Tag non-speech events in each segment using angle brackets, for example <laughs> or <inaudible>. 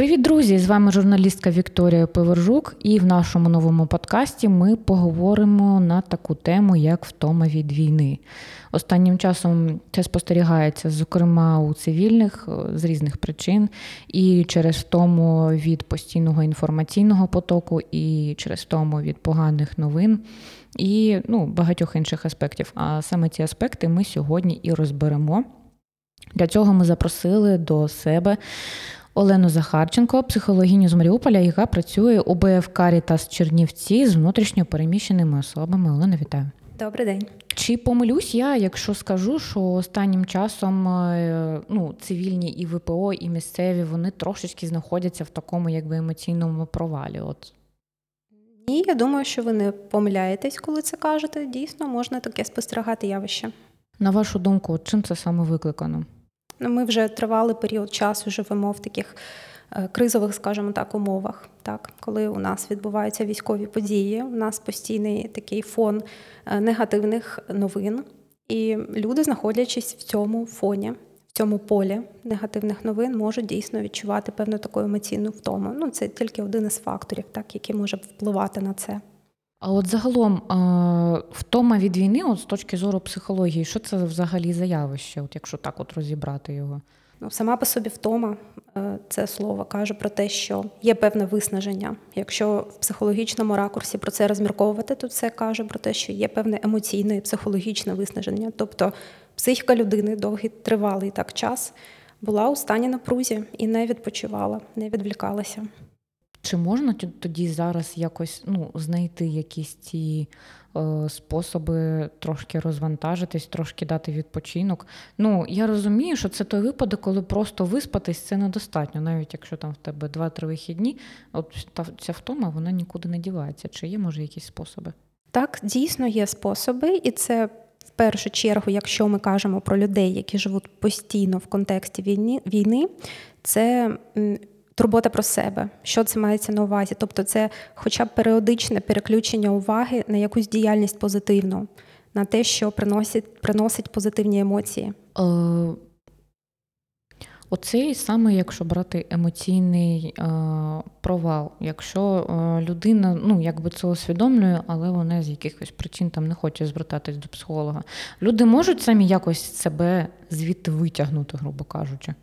Привіт, друзі! З вами журналістка Вікторія Пивержук, і в нашому новому подкасті ми поговоримо на таку тему, як втома від війни. Останнім часом це спостерігається, зокрема у цивільних е, з різних причин, і через втому від постійного інформаційного потоку, і через втому від поганих новин. І ну, багатьох інших аспектів. А саме ці аспекти ми сьогодні і розберемо. Для цього ми запросили до себе Олену Захарченко, психологіню з Маріуполя, яка працює у БФ Карітас Чернівці з внутрішньо переміщеними особами. Олена, вітаю. Добрий день. Чи помилюсь я, якщо скажу, що останнім часом е, ну, цивільні і ВПО, і місцеві вони трошечки знаходяться в такому якби емоційному провалі? От ні, я думаю, що ви не помиляєтесь, коли це кажете. Дійсно, можна таке спостерігати явище. На вашу думку, чим це саме викликано? Ну, ми вже тривалий період часу живемо в таких е, кризових, скажімо так, умовах. Так, коли у нас відбуваються військові події, у нас постійний такий фон е, негативних новин, і люди, знаходячись в цьому фоні, в цьому полі негативних новин, можуть дійсно відчувати певну таку емоційну втому. Ну, це тільки один із факторів, так, який може впливати на це. А от загалом втома від війни, от з точки зору психології, що це взагалі за явище, от якщо так от розібрати його? Ну, Сама по собі втома е, це слово каже про те, що є певне виснаження. Якщо в психологічному ракурсі про це розмірковувати, то це каже про те, що є певне емоційне і психологічне виснаження. Тобто психіка людини довгий тривалий так час була у стані напрузі і не відпочивала, не відвлікалася. Чи можна тоді зараз якось ну, знайти якісь ці е, способи трошки розвантажитись, трошки дати відпочинок? Ну, я розумію, що це той випадок, коли просто виспатись це недостатньо, навіть якщо там в тебе два-три вихідні, от та ця втома вона нікуди не дівається. Чи є, може, якісь способи? Так, дійсно є способи, і це. В першу чергу, якщо ми кажемо про людей, які живуть постійно в контексті війни, війни, це турбота про себе. Що це мається на увазі? Тобто, це хоча б періодичне переключення уваги на якусь діяльність позитивну, на те, що приносить приносить позитивні емоції. Е, Оцей саме, якщо брати емоційний е, провал, якщо е, людина ну, якби це усвідомлює, але вона з якихось причин там не хоче звертатись до психолога, люди можуть самі якось себе звідти витягнути, грубо кажучи.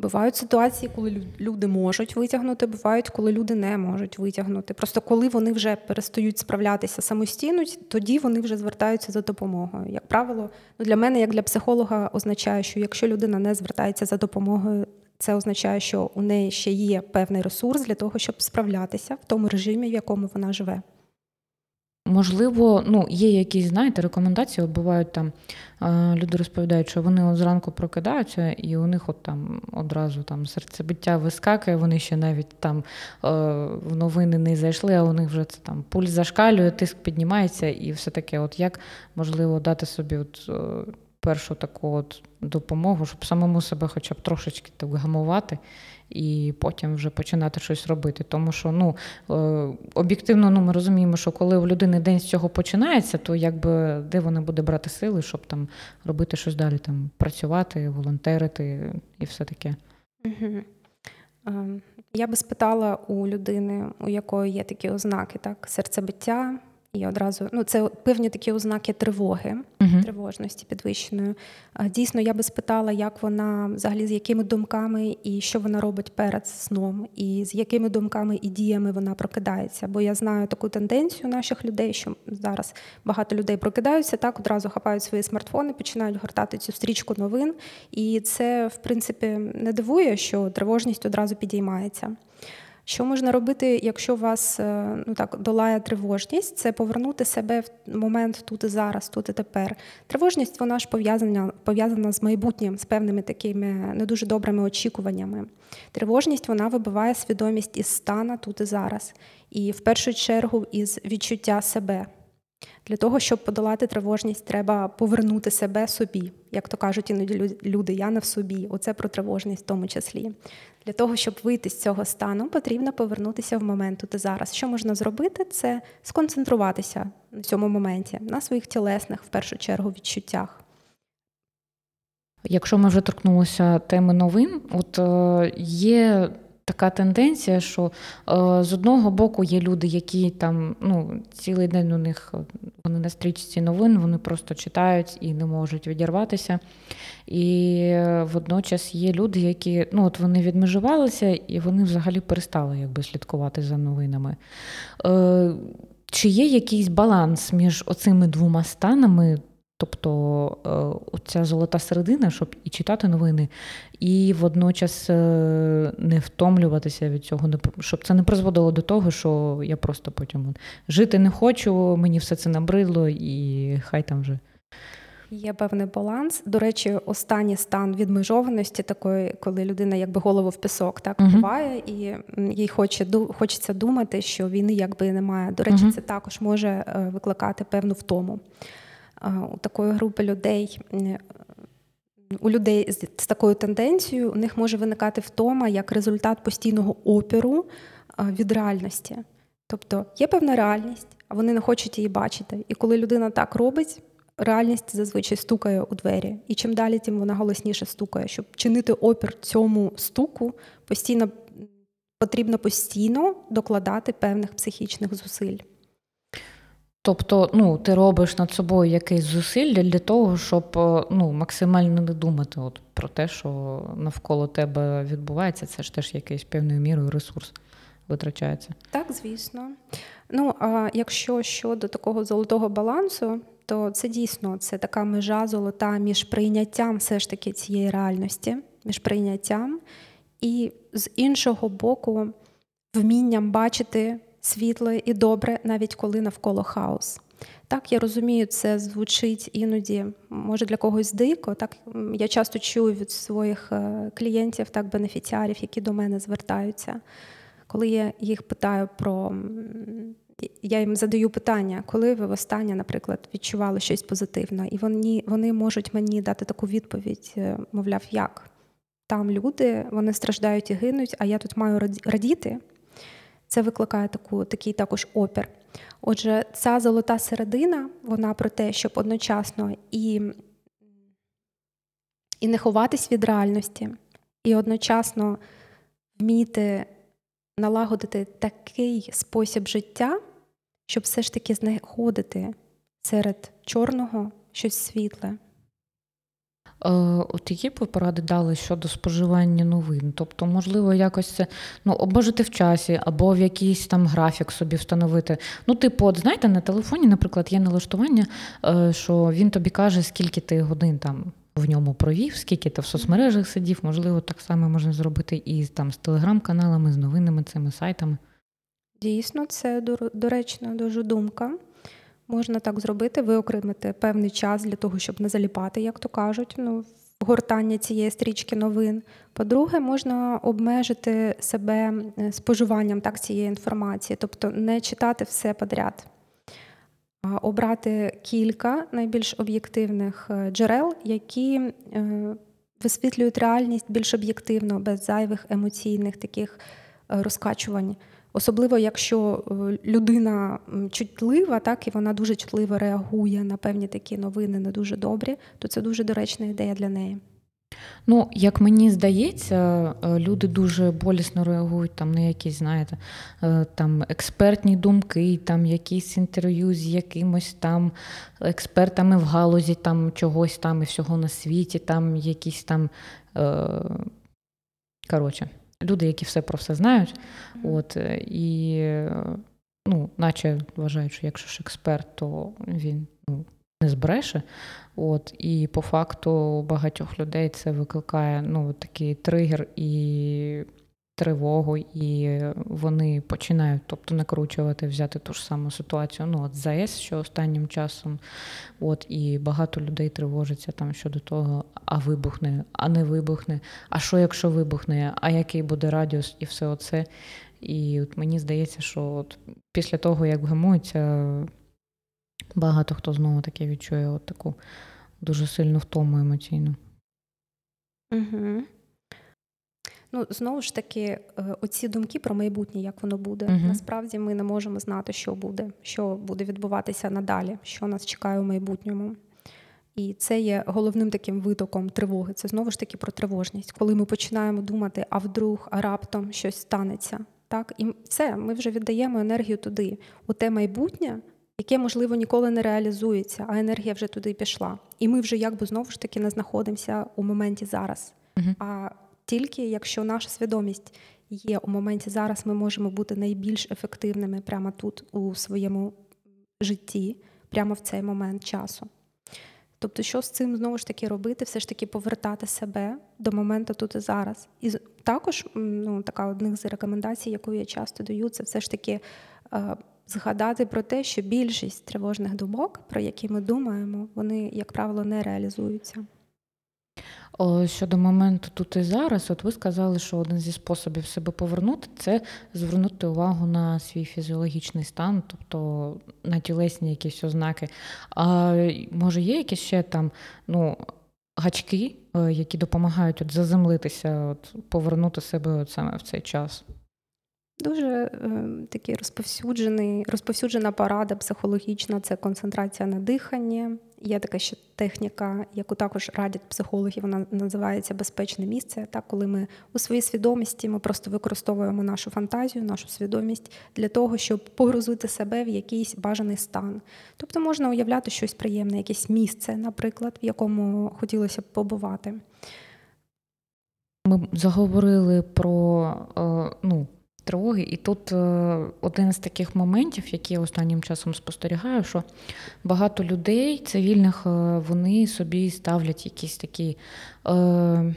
Бувають ситуації, коли люди можуть витягнути, бувають, коли люди не можуть витягнути. Просто коли вони вже перестають справлятися самостійно, тоді вони вже звертаються за допомогою. Як правило, ну для мене, як для психолога, означає, що якщо людина не звертається за допомогою, це означає, що у неї ще є певний ресурс для того, щоб справлятися в тому режимі, в якому вона живе. Можливо, ну, є якісь, знаєте, рекомендації, бувають там люди розповідають, що вони зранку прокидаються, і у них от там одразу там серцебиття вискакує, вони ще навіть там е, в новини не зайшли, а у них вже це там пульс зашкалює, тиск піднімається і все таке. От як можливо дати собі от е, першу таку от допомогу, щоб самому себе хоча б трошечки так гамувати і потім вже починати щось робити. Тому що ну, е, об'єктивно ну, ми розуміємо, що коли в людини день з цього починається, то якби де вона буде брати сили, щоб там робити щось далі, там працювати, волонтерити і все таке. Угу. Я би спитала у людини, у якої є такі ознаки, так, серцебиття, і одразу ну це певні такі ознаки тривоги, uh-huh. тривожності підвищеної. Дійсно, я би спитала, як вона взагалі з якими думками і що вона робить перед сном, і з якими думками і діями вона прокидається. Бо я знаю таку тенденцію наших людей, що зараз багато людей прокидаються, так одразу хапають свої смартфони, починають гортати цю стрічку новин, і це в принципі не дивує, що тривожність одразу підіймається. Що можна робити, якщо вас е, ну так долає тривожність, це повернути себе в момент тут і зараз, тут і тепер. Тривожність вона ж пов'язана пов'язана з майбутнім, з певними такими не дуже добрими очікуваннями. Тривожність вона вибиває свідомість із стана тут і зараз, і в першу чергу із відчуття себе. Для того, щоб подолати тривожність, треба повернути себе собі. Як то кажуть іноді люди, я не в собі. Оце про тривожність в тому числі. Для того, щоб вийти з цього стану, потрібно повернутися в момент тут і зараз. Що можна зробити, це сконцентруватися на цьому моменті, на своїх тілесних, в першу чергу, відчуттях. Якщо ми вже торкнулися теми новин, от е, є така тенденція, що е, з одного боку є люди, які там ну, цілий день у них вони на стрічці новин, вони просто читають і не можуть відірватися. І водночас є люди, які ну, от вони відмежувалися і вони взагалі перестали якби, слідкувати за новинами. Е, Чи є якийсь баланс між оцими двома станами? Тобто е, ця золота середина, щоб і читати новини, і водночас е, не втомлюватися від цього, щоб це не призводило до того, що я просто потім жити не хочу, мені все це набридло, і хай там вже. Є певний баланс. До речі, останній стан відмежованості, такої, коли людина якби голову в пісок так uh буває, і їй хоче хочеться думати, що війни якби немає. До речі, uh це також може е, викликати певну втому у такої групи людей. У людей з такою тенденцією у них може виникати втома як результат постійного опіру від реальності. Тобто є певна реальність, а вони не хочуть її бачити. І коли людина так робить, реальність зазвичай стукає у двері. І чим далі, тим вона голосніше стукає. Щоб чинити опір цьому стуку, постійно потрібно постійно докладати певних психічних зусиль. Тобто, ну, ти робиш над собою якесь зусилля для того, щоб е, ну, максимально не думати от про те, що навколо тебе відбувається, це ж теж якийсь певною мірою ресурс витрачається. Так, звісно. Ну, а якщо щодо такого золотого балансу, то це дійсно це така межа золота між прийняттям все ж таки цієї реальності, між прийняттям і з іншого боку, вмінням бачити світле і добре, навіть коли навколо хаос. Так, я розумію, це звучить іноді, може для когось дико. Так я часто чую від своїх е, клієнтів, так бенефіціарів, які до мене звертаються. Коли я їх питаю про я їм задаю питання, коли ви востаннє, наприклад, відчували щось позитивне, і вони вони можуть мені дати таку відповідь, е, мовляв, як там люди, вони страждають і гинуть, а я тут маю радіти. Це викликає таку, такий також опір. Отже, ця золота середина, вона про те, щоб одночасно і, і не ховатись від реальності, і одночасно вміти налагодити такий спосіб життя, щоб все ж таки знаходити серед чорного щось світле. Е, от які б поради дали щодо споживання новин? Тобто, можливо, якось це ну, обмежити в часі або в якийсь там графік собі встановити. Ну, типу, от знаєте, на телефоні, наприклад, є налаштування, е, що він тобі каже, скільки ти годин там в ньому провів, скільки ти в соцмережах сидів, можливо, так само можна зробити і там з телеграм-каналами, з новинами, цими сайтами. Дійсно, це доречна дуже думка. Можна так зробити, виокремити певний час для того, щоб не заліпати, як то кажуть, ну, гортання цієї стрічки новин. По-друге, можна обмежити себе е, споживанням так, цієї інформації, тобто не читати все подряд, а обрати кілька найбільш об'єктивних е, джерел, які е, висвітлюють реальність більш об'єктивно, без зайвих емоційних таких розкачувань. Особливо, якщо е, людина чутлива, так і вона дуже чутливо реагує на певні такі новини, не дуже добрі, то це дуже доречна ідея для неї. Ну, як мені здається, е, люди дуже болісно реагують там на якісь, знаєте, е, там експертні думки, там якісь інтерв'ю з якимось там експертами в галузі там чогось там і всього на світі, там якісь там. Коротше люди, які все про все знають. От, е, І ну, наче вважають, що якщо ж експерт, то він ну, не збреше. От, І по факту багатьох людей це викликає ну, такий тригер і тривогу, і вони починають тобто, накручувати, взяти ту ж саму ситуацію. Ну, от ЗАЕС, що останнім часом, от, і багато людей тривожиться там щодо того, а вибухне, а не вибухне, а що, якщо вибухне, а який буде радіус, і все оце. І от мені здається, що от після того, як вгамується, багато хто знову таки відчує от таку дуже сильну втому емоційну. Угу. Ну знову ж таки, е, оці думки про майбутнє, як воно буде. uh Насправді ми не можемо знати, що буде, що буде відбуватися надалі, що нас чекає у майбутньому. І це є головним таким витоком тривоги. Це знову ж таки про тривожність, коли ми починаємо думати, а вдруг, а раптом щось станеться. Так, і все, ми вже віддаємо енергію туди, у те майбутнє, яке, можливо, ніколи не реалізується, а енергія вже туди пішла. І ми вже якби знову ж таки не знаходимося у моменті зараз. Uh-huh. А тільки якщо наша свідомість є у моменті зараз, ми можемо бути найбільш ефективними прямо тут, у своєму житті, прямо в цей момент часу. Тобто, що з цим знову ж таки робити, все ж таки повертати себе до моменту тут і зараз. І також ну, така одних з рекомендацій, яку я часто даю, це все ж таки е, згадати про те, що більшість тривожних думок, про які ми думаємо, вони, як правило, не реалізуються. Щодо моменту тут і зараз, от ви сказали, що один зі способів себе повернути це звернути увагу на свій фізіологічний стан, тобто на тілесні якісь ознаки. А може є якісь ще там ну, гачки, е, які допомагають от заземлитися, от повернути себе от саме в цей час? Дуже е, такий розповсюджений, розповсюджена порада психологічна це концентрація на диханні. Є така ще техніка, яку також радять психологи, вона називається безпечне місце. Так, коли ми у своїй свідомості ми просто використовуємо нашу фантазію, нашу свідомість для того, щоб погрузити себе в якийсь бажаний стан. Тобто можна уявляти щось приємне, якесь місце, наприклад, в якому хотілося б побувати. Ми заговорили про е, ну, тривоги. І тут е, один з таких моментів, які я останнім часом спостерігаю, що багато людей цивільних е, вони собі ставлять якісь такі е,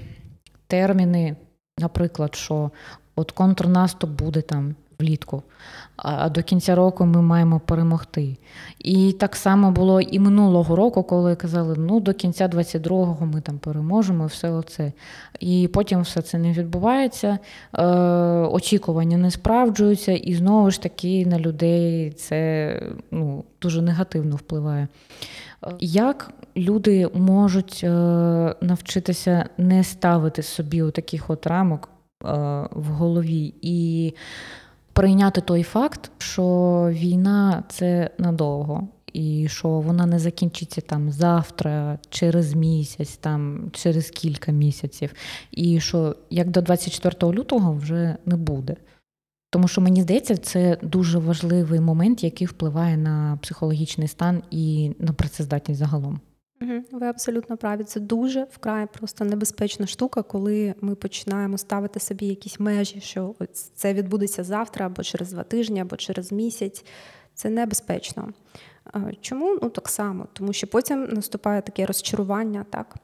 терміни, наприклад, що от контрнаступ буде там влітку, а до кінця року ми маємо перемогти. І так само було і минулого року, коли казали, ну до кінця 22-го ми там переможемо, все оце. І потім все це не відбувається, е, очікування не справджуються, і знову ж таки на людей це ну, дуже негативно впливає. Як люди можуть е, навчитися не ставити собі таких от рамок е, в голові і прийняти той факт, що війна це надовго, і що вона не закінчиться там завтра, через місяць, там через кілька місяців, і що як до 24 лютого вже не буде. Тому що мені здається, це дуже важливий момент, який впливає на психологічний стан і на працездатність загалом. Ви абсолютно праві. Це дуже вкрай просто небезпечна штука, коли ми починаємо ставити собі якісь межі, що це відбудеться завтра, або через два тижні, або через місяць. Це небезпечно. Чому? Ну так само, тому що потім наступає таке розчарування, так?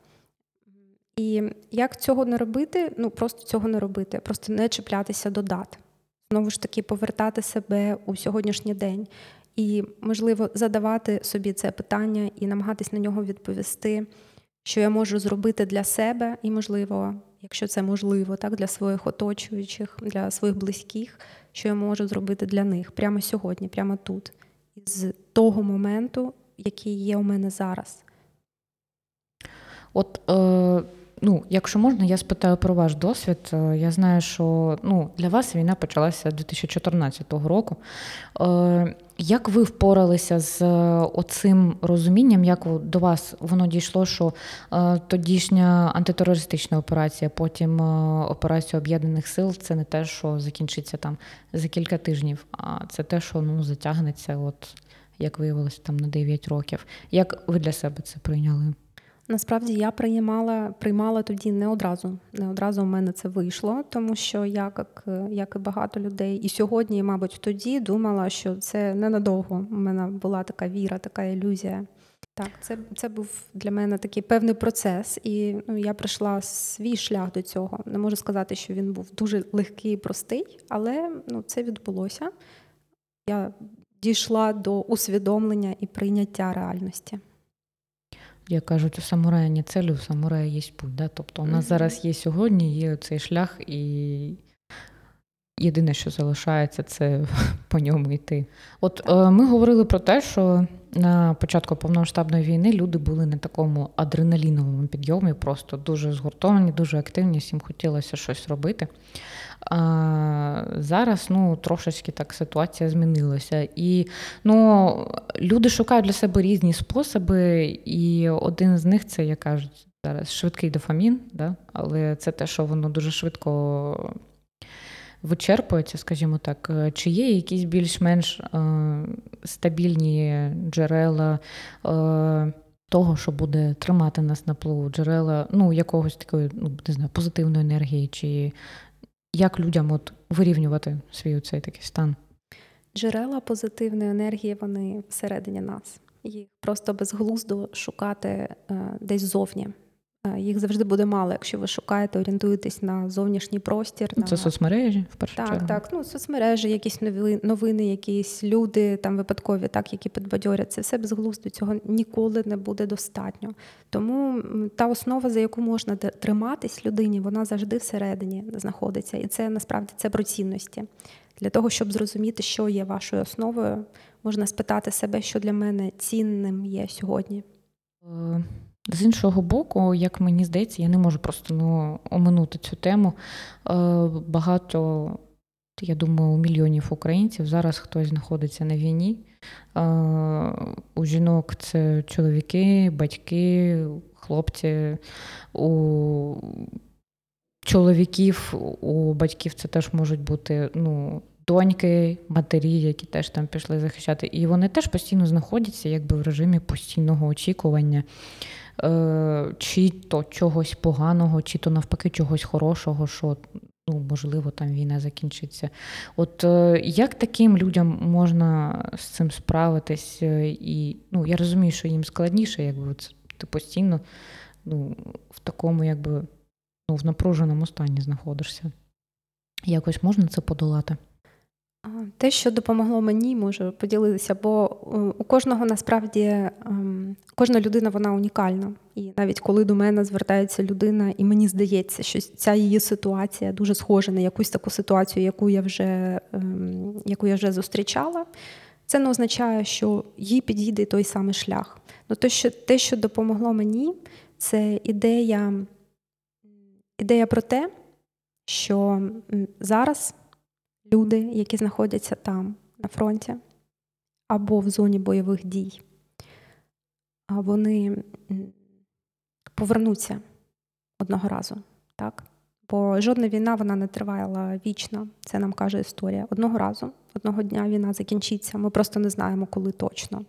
І як цього не робити? Ну просто цього не робити, просто не чіплятися до дат. Знову ж таки, повертати себе у сьогоднішній день і, можливо, задавати собі це питання і намагатись на нього відповісти, що я можу зробити для себе, і, можливо, якщо це можливо, так, для своїх оточуючих, для своїх близьких, що я можу зробити для них прямо сьогодні, прямо тут, з того моменту, який є у мене зараз. От е, Ну, якщо можна, я спитаю про ваш досвід. Е, я знаю, що ну, для вас війна почалася 2014 року. Е, як ви впоралися з оцим розумінням, як до вас воно дійшло, що е, тодішня антитерористична операція, потім операція об'єднаних сил це не те, що закінчиться там за кілька тижнів, а це те, що ну, затягнеться, от як виявилося, там на 9 років. Як ви для себе це прийняли? Насправді я приймала приймала тоді не одразу. Не одразу в мене це вийшло, тому що я, як як і багато людей, і сьогодні, і, мабуть, тоді думала, що це ненадовго. У мене була така віра, така ілюзія. Так, це це був для мене такий певний процес, і ну, я пройшла свій шлях до цього. Не можу сказати, що він був дуже легкий і простий, але ну, це відбулося. Я дійшла до усвідомлення і прийняття реальності як кажуть, у самурая не цель, у самурая є путь. Да? Тобто у нас mm-hmm. зараз є сьогодні, є цей шлях, і єдине, що залишається, це <laughs> по ньому йти. От е, ми говорили про те, що на початку повномасштабної війни люди були на такому адреналіновому підйомі, просто дуже згуртовані, дуже активні, всім хотілося щось робити. А, зараз ну, трошечки так ситуація змінилася. І ну, люди шукають для себе різні способи, і один з них це, як кажуть, зараз швидкий дофамін, да? але це те, що воно дуже швидко вичерпується, скажімо так. Чи є якісь більш-менш е, стабільні джерела? Е, того, що буде тримати нас на плаву, джерела ну, якогось такої, ну, не знаю, позитивної енергії, чи як людям от вирівнювати свій цей такий стан? Джерела позитивної енергії, вони всередині нас. Їх просто безглуздо шукати е, десь зовні. Е, їх завжди буде мало, якщо ви шукаєте, орієнтуєтесь на зовнішній простір. Це на... соцмережі в першу так, чергу. Так, ну соцмережі, якісь новини, новини, якісь люди там випадкові, так, які підбадьорять. Це все безглуздо, цього ніколи не буде достатньо. Тому та основа, за яку можна триматись людині, вона завжди всередині знаходиться. І це насправді це про цінності. Для того, щоб зрозуміти, що є вашою основою, можна спитати себе, що для мене цінним є сьогодні. З іншого боку, як мені здається, я не можу просто ну, оминути цю тему. Е, багато, я думаю, у мільйонів українців зараз хтось знаходиться на війні. Е, у жінок це чоловіки, батьки, хлопці, у чоловіків, у батьків це теж можуть бути ну, доньки, матері, які теж там пішли захищати. І вони теж постійно знаходяться якби в режимі постійного очікування. Е, чи то чогось поганого, чи то навпаки чогось хорошого, що ну, можливо там війна закінчиться. От е, як таким людям можна з цим справитись? Е, і ну, я розумію, що їм складніше, якби ти постійно ну, в такому, якби ну, в напруженому стані знаходишся. Якось можна це подолати? Те, що допомогло мені, можу поділитися, бо е, у кожного насправді ем, кожна людина вона унікальна. І навіть коли до мене звертається людина, і мені здається, що ця її ситуація дуже схожа на якусь таку ситуацію, яку я вже ем, яку я вже зустрічала, це не означає, що їй підійде той самий шлях. Ну, те, що те, що допомогло мені, це ідея, ідея про те, що зараз люди, які знаходяться там, на фронті або в зоні бойових дій, вони повернуться одного разу. так? Бо жодна війна вона не тривала вічно, це нам каже історія. Одного разу, одного дня війна закінчиться, ми просто не знаємо, коли точно.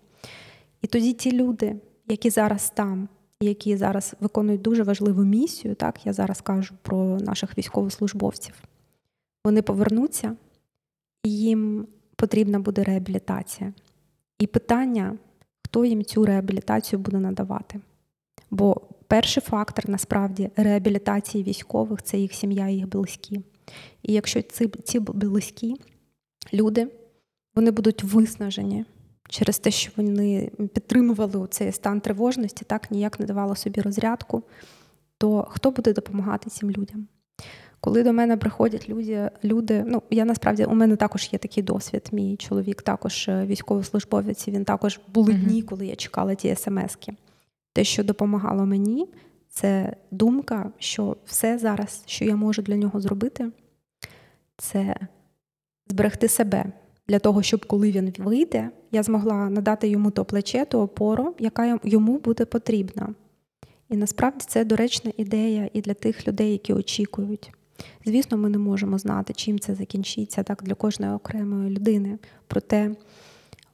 І тоді ті люди, які зараз там, які зараз виконують дуже важливу місію, так я зараз кажу про наших військовослужбовців, вони повернуться їм потрібна буде реабілітація. І питання, хто їм цю реабілітацію буде надавати. Бо перший фактор насправді реабілітації військових це їх сім'я і їх близькі. І якщо ці, ці близькі люди вони будуть виснажені через те, що вони підтримували цей стан тривожності, так ніяк не давали собі розрядку, то хто буде допомагати цим людям? Коли до мене приходять люди, люди, ну я насправді у мене також є такий досвід. Мій чоловік також е, військовослужбовець. Він також були дні, коли я чекала ті смски. Те, що допомагало мені, це думка, що все зараз, що я можу для нього зробити, це зберегти себе для того, щоб коли він вийде, я змогла надати йому то плече, ту опору, яка йому буде потрібна. І насправді це доречна ідея і для тих людей, які очікують. Звісно, ми не можемо знати, чим це закінчиться так для кожної окремої людини. Проте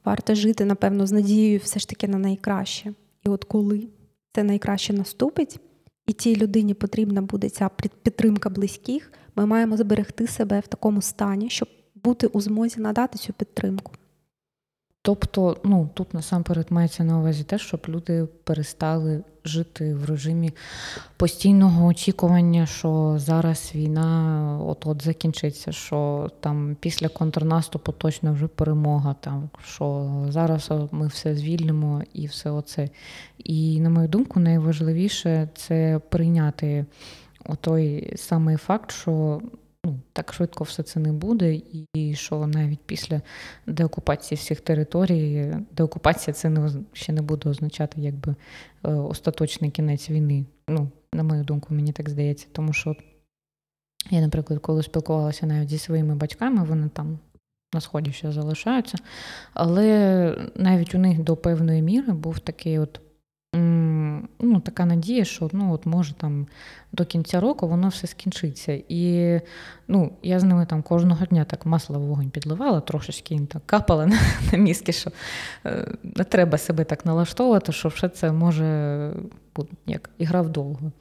варто жити, напевно, з надією все ж таки на найкраще. І от коли це найкраще наступить, і тій людині потрібна буде ця підтримка близьких, ми маємо зберегти себе в такому стані, щоб бути у змозі надати цю підтримку. Тобто, ну тут насамперед мається на увазі те, щоб люди перестали жити в режимі постійного очікування, що зараз війна от-от закінчиться, що там після контрнаступу точно вже перемога, там що зараз ми все звільнимо і все оце. І на мою думку, найважливіше це прийняти той самий факт, що ну, так швидко все це не буде, і що навіть після деокупації всіх територій, деокупація це не ще не буде означати якби е, остаточний кінець війни. Ну, на мою думку, мені так здається, тому що Я, наприклад, коли спілкувалася навіть зі своїми батьками, вони там на сході ще залишаються. Але навіть у них до певної міри був такий от ну, така надія, що ну, от може там до кінця року воно все скінчиться. І ну, я з ними там кожного дня так масло в вогонь підливала, трошечки їм так капала <laughs> на, на мізки, що е, не треба себе так налаштовувати, що все це може як ігра вдовго.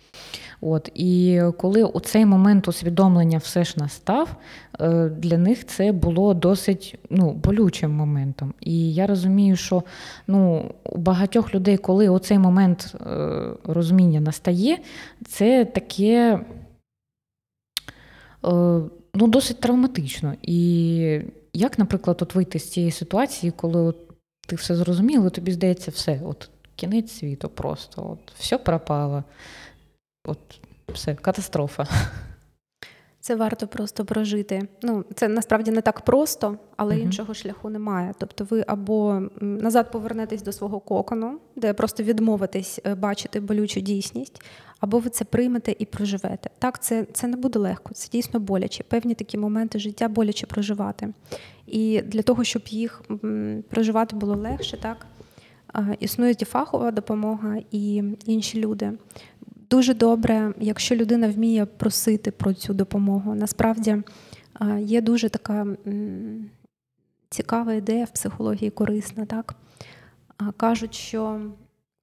От, І коли у цей момент усвідомлення все ж настав, е, для них це було досить ну, болючим моментом. І я розумію, що ну, у багатьох людей, коли оцей момент розуміння настає, це таке е, ну, досить травматично. І як, наприклад, от вийти з цієї ситуації, коли от ти все зрозумів, тобі здається, все, от кінець світу просто, от все пропало. От все, катастрофа. Це варто просто прожити. Ну, це насправді не так просто, але uh іншого шляху немає. Тобто, ви або назад повернетесь до свого кокону, де просто відмовитесь е, бачити болючу дійсність, або ви це приймете і проживете. Так, це це не буде легко, це дійсно боляче. Певні такі моменти життя боляче проживати. І для того, щоб їх проживати було легше, так існує і фахова допомога і інші люди. Дуже добре, якщо людина вміє просити про цю допомогу. Насправді є дуже така цікава ідея в психології корисна. Так? Кажуть, що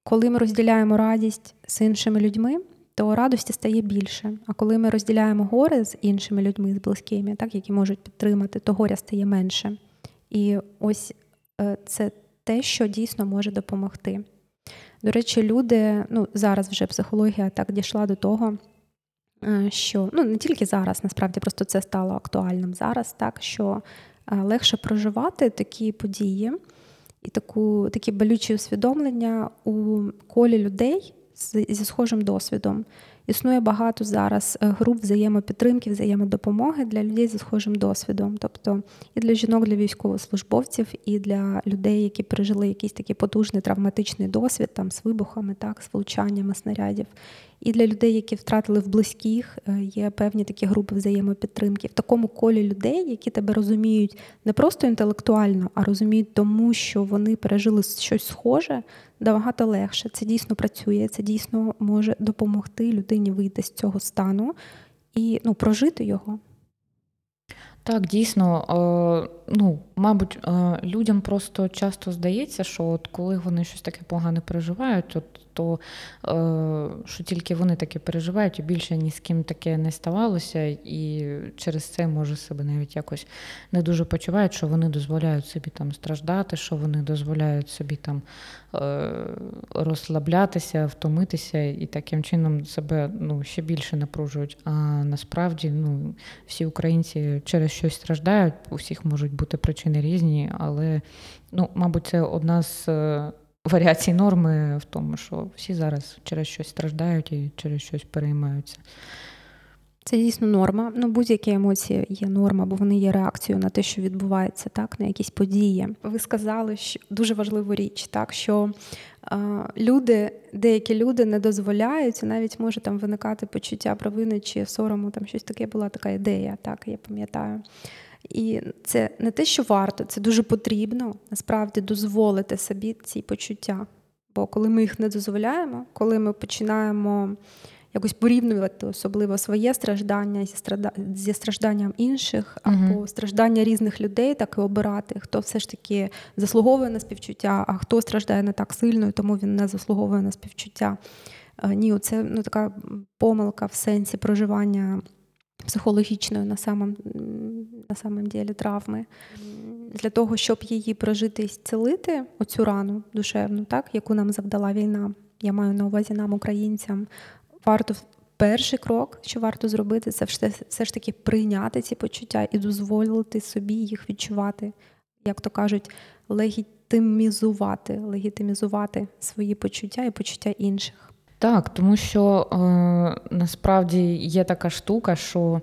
коли ми розділяємо радість з іншими людьми, то радості стає більше. А коли ми розділяємо горе з іншими людьми, з близькими, так, які можуть підтримати, то горя стає менше. І ось е, це те, що дійсно може допомогти. До речі, люди, ну зараз вже психологія так дійшла до того, е, що ну не тільки зараз, насправді просто це стало актуальним зараз, так що е, легше проживати такі події і таку, такі болючі усвідомлення у колі людей зі схожим досвідом. Існує багато зараз е, груп взаємопідтримки, взаємодопомоги для людей зі схожим досвідом, тобто і для жінок, для військовослужбовців, і для людей, які пережили якийсь такий потужний травматичний досвід там з вибухами, так, з влучаннями снарядів. І для людей, які втратили в близьких, е, є певні такі групи взаємопідтримки. В такому колі людей, які тебе розуміють не просто інтелектуально, а розуміють тому, що вони пережили щось схоже, набагато легше. Це дійсно працює, це дійсно може допомогти людині вийти з цього стану і ну, прожити його. Так, дійсно, е, ну, мабуть, е, людям просто часто здається, що от коли вони щось таке погане переживають, от то е, що тільки вони таке переживають, і більше ні з ким таке не ставалося, і через це може себе навіть якось не дуже почувають, що вони дозволяють собі там страждати, що вони дозволяють собі там е, розслаблятися, втомитися і таким чином себе ну, ще більше напружують. А насправді ну, всі українці через щось страждають, у всіх можуть бути причини різні, але ну, мабуть, це одна з. Варіацій норми в тому, що всі зараз через щось страждають і через щось переймаються. Це дійсно норма. Ну, будь-які емоції є норма, бо вони є реакцією на те, що відбувається, так, на якісь події. Ви сказали, що дуже важливу річ, так що е, люди, деякі люди не дозволяють, навіть може там виникати почуття провини чи сорому, там щось таке була така ідея, так, я пам'ятаю. І це не те, що варто, це дуже потрібно насправді дозволити собі ці почуття. Бо коли ми їх не дозволяємо, коли ми починаємо якось порівнювати особливо своє страждання зі стражданням інших, або uh страждання різних людей, так і обирати, хто все ж таки заслуговує на співчуття, а хто страждає не так сильно, і тому він не заслуговує на співчуття. Е, ні, це ну, така помилка в сенсі проживання психологічної на самом, на самом ділі травми. Для того, щоб її прожити і зцілити, оцю рану душевну, так, яку нам завдала війна. Я маю на увазі нам, українцям, варто перший крок, що варто зробити, це все, ж таки прийняти ці почуття і дозволити собі їх відчувати, як то кажуть, легітимізувати, легітимізувати свої почуття і почуття інших. Так, тому що е, насправді є така штука, що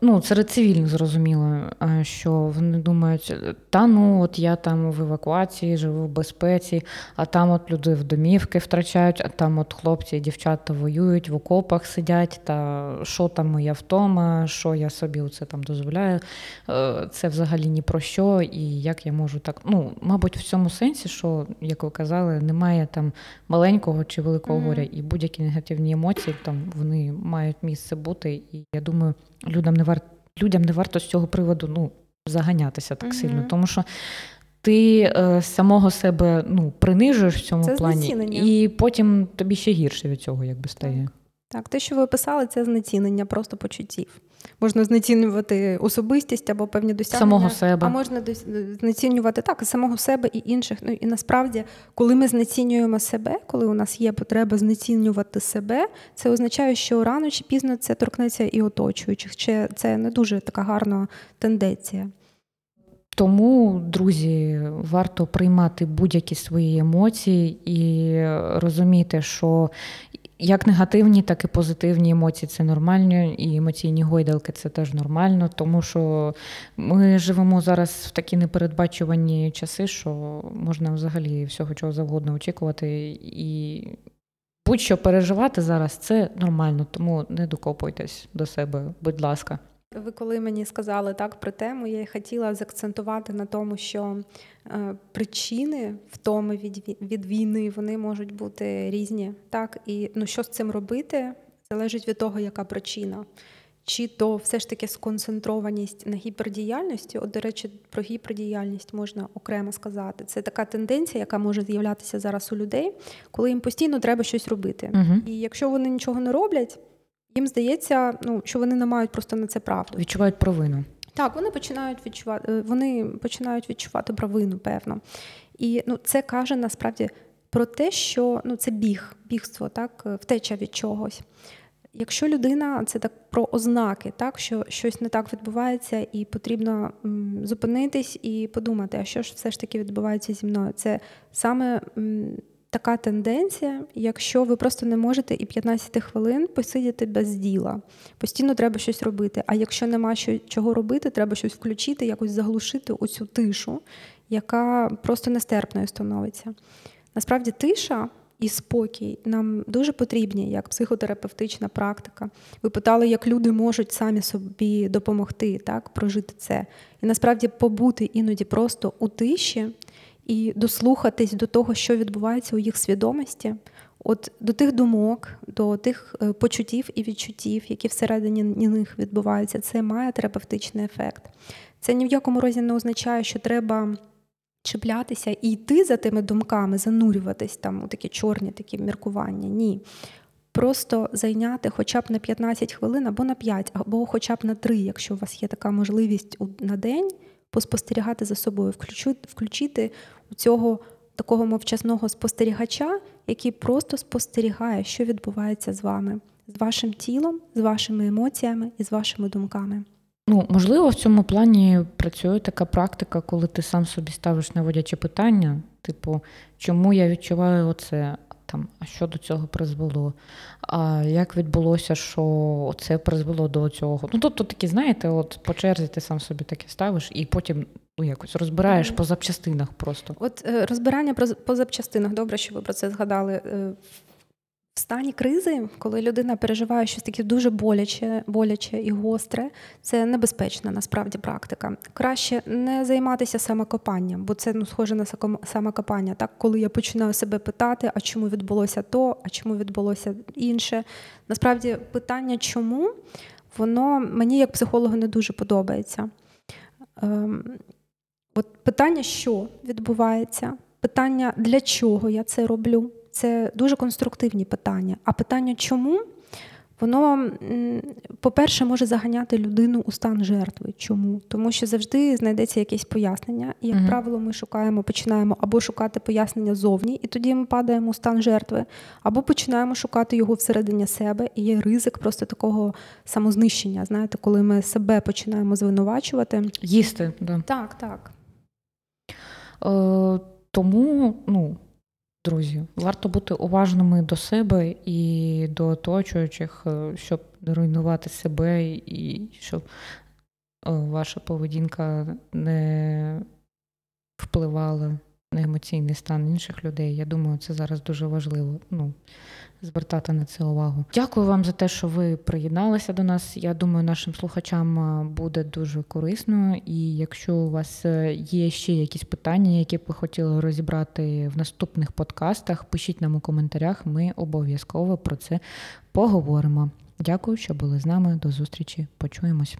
ну, серед цивільних зрозуміло, е, що вони думають, та ну от я там в евакуації, живу в безпеці, а там от люди в домівки втрачають, а там от хлопці і дівчата воюють, в окопах сидять, та що там моя втома, що я собі це там дозволяю. Е, це взагалі ні про що, і як я можу так. Ну, мабуть, в цьому сенсі, що, як ви казали, немає там маленького чи великого горя, і будь-які негативні емоції там вони мають місце бути. І я думаю, людям не варто людям не варто з цього приводу ну, заганятися так сильно, тому що. Ти е, самого себе ну, принижуєш в цьому це плані, і потім тобі ще гірше від цього якби стає. Так. так, те, що ви описали, це знецінення просто почуттів. Можна знецінювати особистість або певні досягнення. Самого себе. А можна знецінювати так, самого себе і інших. Ну і насправді, коли ми знецінюємо себе, коли у нас є потреба знецінювати себе, це означає, що рано чи пізно це торкнеться і оточуючих. Чи це не дуже така гарна тенденція. Тому, друзі, варто приймати будь-які свої емоції і розуміти, що як негативні, так і позитивні емоції це нормально, і емоційні гойдалки це теж нормально, тому що ми живемо зараз в такі непередбачувані часи, що можна взагалі всього чого завгодно очікувати, і будь-що переживати зараз це нормально, тому не докопуйтесь до себе, будь ласка. Ви коли мені сказали так про тему, я хотіла заакцентувати на тому, що е, причини втоми від від війни вони можуть бути різні. Так, і ну що з цим робити, залежить від того, яка причина. Чи то все ж таки сконцентрованість на гіпердіяльності, от, до речі, про гіпердіяльність можна окремо сказати. Це така тенденція, яка може з'являтися зараз у людей, коли їм постійно треба щось робити. Угу. І якщо вони нічого не роблять, їм здається, ну що вони не мають просто на це правду. Відчувають провину. Так, вони починають відчувати, е, вони починають відчувати провину, певно. І ну, це каже насправді про те, що ну, це біг, бігство, так, е, втеча від чогось. Якщо людина це так про ознаки, так що щось не так відбувається, і потрібно м, зупинитись і подумати, а що ж все ж таки відбувається зі мною, це саме м, така тенденція, якщо ви просто не можете і 15 хвилин посидіти без діла. Постійно треба щось робити. А якщо нема що, чого робити, треба щось включити, якось заглушити оцю тишу, яка просто нестерпною становиться. Насправді, тиша. І спокій нам дуже потрібні як психотерапевтична практика. Ви питали, як люди можуть самі собі допомогти так, прожити це. І насправді побути іноді просто у тиші і дослухатись до того, що відбувається у їх свідомості, от до тих думок, до тих е, почуттів і відчуттів, які всередині них відбуваються, це має терапевтичний ефект. Це ні в якому разі не означає, що треба. Чіплятися і йти за тими думками, занурюватись там у такі чорні такі міркування. Ні. Просто зайняти хоча б на 15 хвилин або на 5, або хоча б на 3, якщо у вас є така можливість на день, поспостерігати за собою, включити у цього такого мовчасного спостерігача, який просто спостерігає, що відбувається з вами, з вашим тілом, з вашими емоціями і з вашими думками. Ну, можливо, в цьому плані працює така практика, коли ти сам собі ставиш наводячі питання, типу, чому я відчуваю оце? Там, а що до цього призвело, а як відбулося, що це призвело до цього. Ну, тобто такі, знаєте, от по черзі ти сам собі таке ставиш і потім ну, якось розбираєш по запчастинах просто. От е, розбирання по запчастинах, добре, що ви про це згадали. В стані кризи, коли людина переживає щось таке дуже боляче, боляче і гостре, це небезпечна насправді практика. Краще не займатися самокопанням, бо це ну схоже на самокопання. Так, коли я починаю себе питати, а чому відбулося то, а чому відбулося інше. Насправді, питання, чому воно мені як психологу не дуже подобається. Ем, От питання, що відбувається, питання, для чого я це роблю це дуже конструктивні питання. А питання, чому? Воно, по-перше, може заганяти людину у стан жертви. Чому? Тому що завжди знайдеться якесь пояснення, і, як uh правило, ми шукаємо, починаємо або шукати пояснення зовні, і тоді ми падаємо у стан жертви, або починаємо шукати його всередині себе, і є ризик просто такого самознищення. Знаєте, коли ми себе починаємо звинувачувати. Їсти, да. так. так. Е, Тому, ну. Друзі, варто бути уважними до себе і до оточуючих, е, щоб не руйнувати себе, і щоб е, ваша поведінка не впливала на емоційний стан інших людей. Я думаю, це зараз дуже важливо. Ну, звертати на це увагу. Дякую вам за те, що ви приєдналися до нас. Я думаю, нашим слухачам буде дуже корисно. І якщо у вас е, є ще якісь питання, які б ви хотіли розібрати в наступних подкастах, пишіть нам у коментарях. Ми обов'язково про це поговоримо. Дякую, що були з нами. До зустрічі. Почуємось.